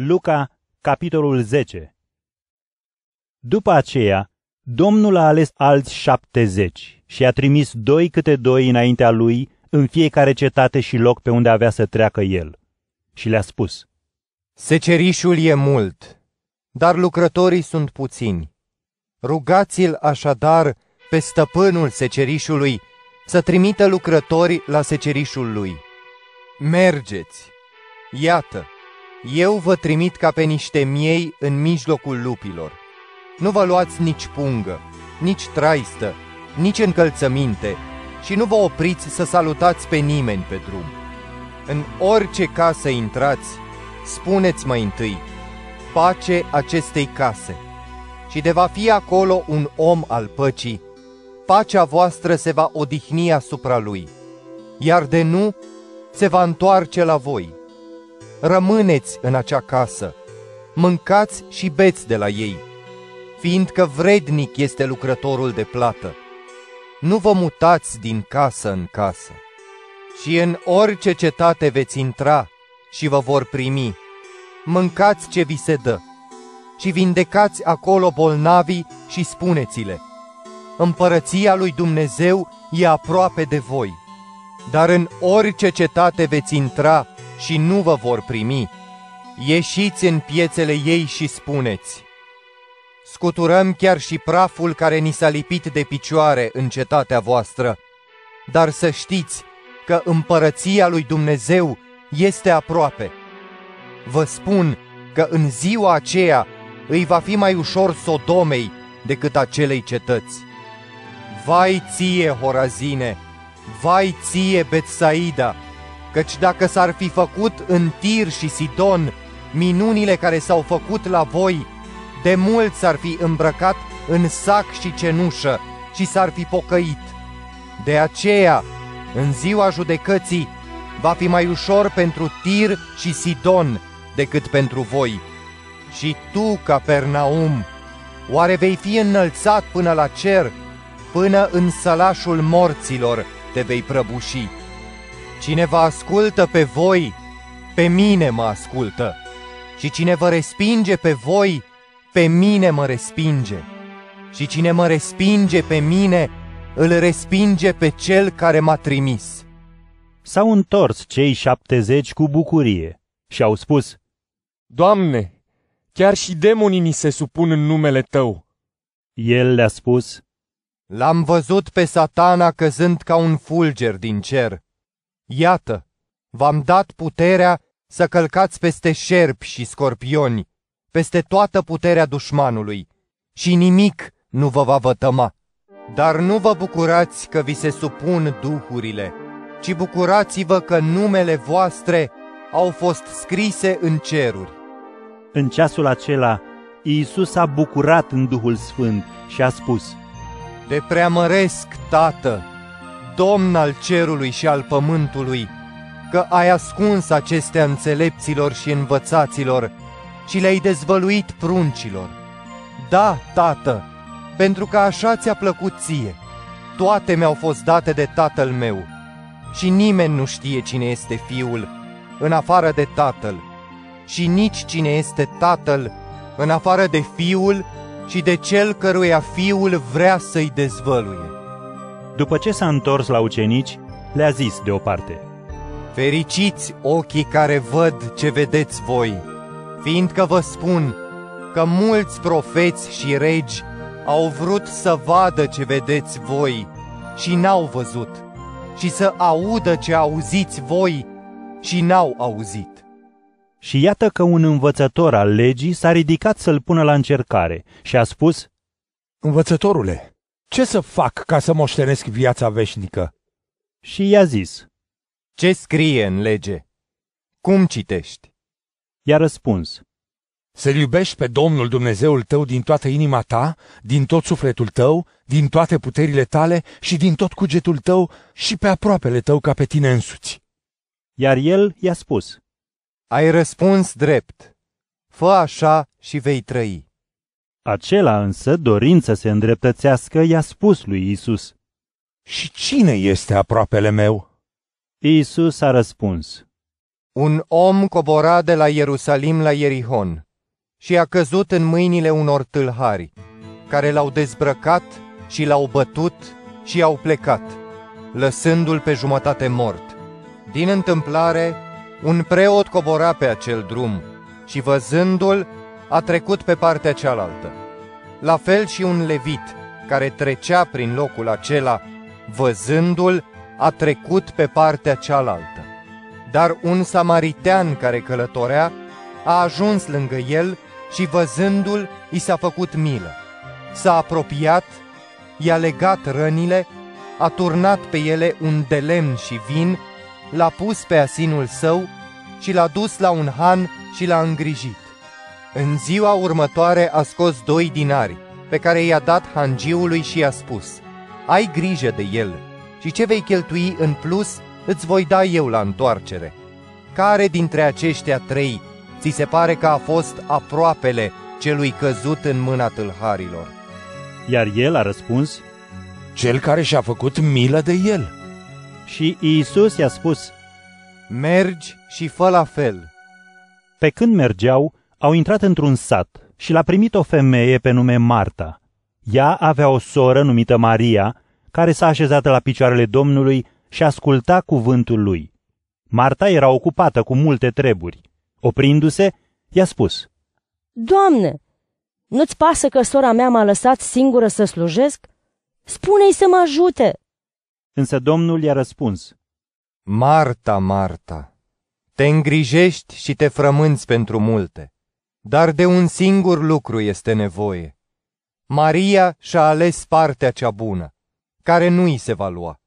Luca, capitolul 10 După aceea, Domnul a ales alți șaptezeci și a trimis doi câte doi înaintea lui în fiecare cetate și loc pe unde avea să treacă el. Și le-a spus, Secerișul e mult, dar lucrătorii sunt puțini. Rugați-l așadar pe stăpânul secerișului să trimită lucrători la secerișul lui. Mergeți! Iată, eu vă trimit ca pe niște miei în mijlocul lupilor. Nu vă luați nici pungă, nici traistă, nici încălțăminte și nu vă opriți să salutați pe nimeni pe drum. În orice casă intrați, spuneți mai întâi, pace acestei case. Și de va fi acolo un om al păcii, pacea voastră se va odihni asupra lui, iar de nu, se va întoarce la voi. Rămâneți în acea casă, mâncați și beți de la ei, fiindcă vrednic este lucrătorul de plată. Nu vă mutați din casă în casă. Și în orice cetate veți intra și vă vor primi, mâncați ce vi se dă și vindecați acolo bolnavii și spuneți-le, împărăția lui Dumnezeu e aproape de voi. Dar în orice cetate veți intra și nu vă vor primi, ieșiți în piețele ei și spuneți, Scuturăm chiar și praful care ni s-a lipit de picioare în cetatea voastră, dar să știți că împărăția lui Dumnezeu este aproape. Vă spun că în ziua aceea îi va fi mai ușor Sodomei decât acelei cetăți. Vai ție, Horazine! Vai ție, Betsaida! Căci dacă s-ar fi făcut în Tir și Sidon minunile care s-au făcut la voi, de mult s-ar fi îmbrăcat în sac și cenușă și s-ar fi pocăit. De aceea, în ziua judecății, va fi mai ușor pentru Tir și Sidon decât pentru voi. Și tu, Capernaum, oare vei fi înălțat până la cer, până în sălașul morților te vei prăbuși? Cine vă ascultă pe voi, pe mine mă ascultă. Și cine vă respinge pe voi, pe mine mă respinge. Și cine mă respinge pe mine, îl respinge pe cel care m-a trimis. S-au întors cei șaptezeci cu bucurie și au spus, Doamne, chiar și demonii ni se supun în numele Tău. El le-a spus, L-am văzut pe satana căzând ca un fulger din cer. Iată, v-am dat puterea să călcați peste șerpi și scorpioni, peste toată puterea dușmanului, și nimic nu vă va vătăma. Dar nu vă bucurați că vi se supun duhurile, ci bucurați-vă că numele voastre au fost scrise în ceruri. În ceasul acela, Iisus a bucurat în Duhul Sfânt și a spus, De preamăresc, Tată, Domn al cerului și al pământului, că ai ascuns acestea înțelepților și învățaților și le-ai dezvăluit pruncilor. Da, Tată, pentru că așa ți-a plăcut ție. Toate mi-au fost date de Tatăl meu și nimeni nu știe cine este Fiul în afară de Tatăl și nici cine este Tatăl în afară de Fiul și de cel căruia Fiul vrea să-i dezvăluie. După ce s-a întors la ucenici, le-a zis deoparte, Fericiți ochii care văd ce vedeți voi, fiindcă vă spun că mulți profeți și regi au vrut să vadă ce vedeți voi și n-au văzut, și să audă ce auziți voi și n-au auzit. Și iată că un învățător al legii s-a ridicat să-l pună la încercare și a spus, Învățătorule, ce să fac ca să moștenesc viața veșnică? Și i-a zis, Ce scrie în lege? Cum citești? i-a răspuns, Să-L iubești pe Domnul Dumnezeul tău din toată inima ta, din tot sufletul tău, din toate puterile tale și din tot cugetul tău și pe aproapele tău ca pe tine însuți. iar el i-a spus, Ai răspuns drept. Fă așa și vei trăi. Acela însă, dorind să se îndreptățească, i-a spus lui Isus. Și cine este aproapele meu? Isus a răspuns, Un om cobora de la Ierusalim la Ierihon și a căzut în mâinile unor tâlhari, care l-au dezbrăcat și l-au bătut și au plecat, lăsându-l pe jumătate mort. Din întâmplare, un preot cobora pe acel drum și văzându-l, a trecut pe partea cealaltă. La fel și un levit, care trecea prin locul acela, văzându-l, a trecut pe partea cealaltă. Dar un samaritean care călătorea a ajuns lângă el și văzându-l, i s-a făcut milă. S-a apropiat, i-a legat rănile, a turnat pe ele un de lemn și vin, l-a pus pe asinul său și l-a dus la un han și l-a îngrijit. În ziua următoare a scos doi dinari, pe care i-a dat hangiului și i-a spus, Ai grijă de el și ce vei cheltui în plus îți voi da eu la întoarcere. Care dintre aceștia trei ți se pare că a fost aproapele celui căzut în mâna tâlharilor? Iar el a răspuns, Cel care și-a făcut milă de el. și Iisus i-a spus, Mergi și fă la fel. Pe când mergeau, au intrat într-un sat și l-a primit o femeie pe nume Marta. Ea avea o soră numită Maria, care s-a așezat la picioarele Domnului și asculta cuvântul lui. Marta era ocupată cu multe treburi. Oprindu-se, i-a spus, Doamne, nu-ți pasă că sora mea m-a lăsat singură să slujesc? Spune-i să mă ajute! însă Domnul i-a răspuns, Marta, Marta, te îngrijești și te frămânți pentru multe, dar de un singur lucru este nevoie. Maria și-a ales partea cea bună, care nu îi se va lua.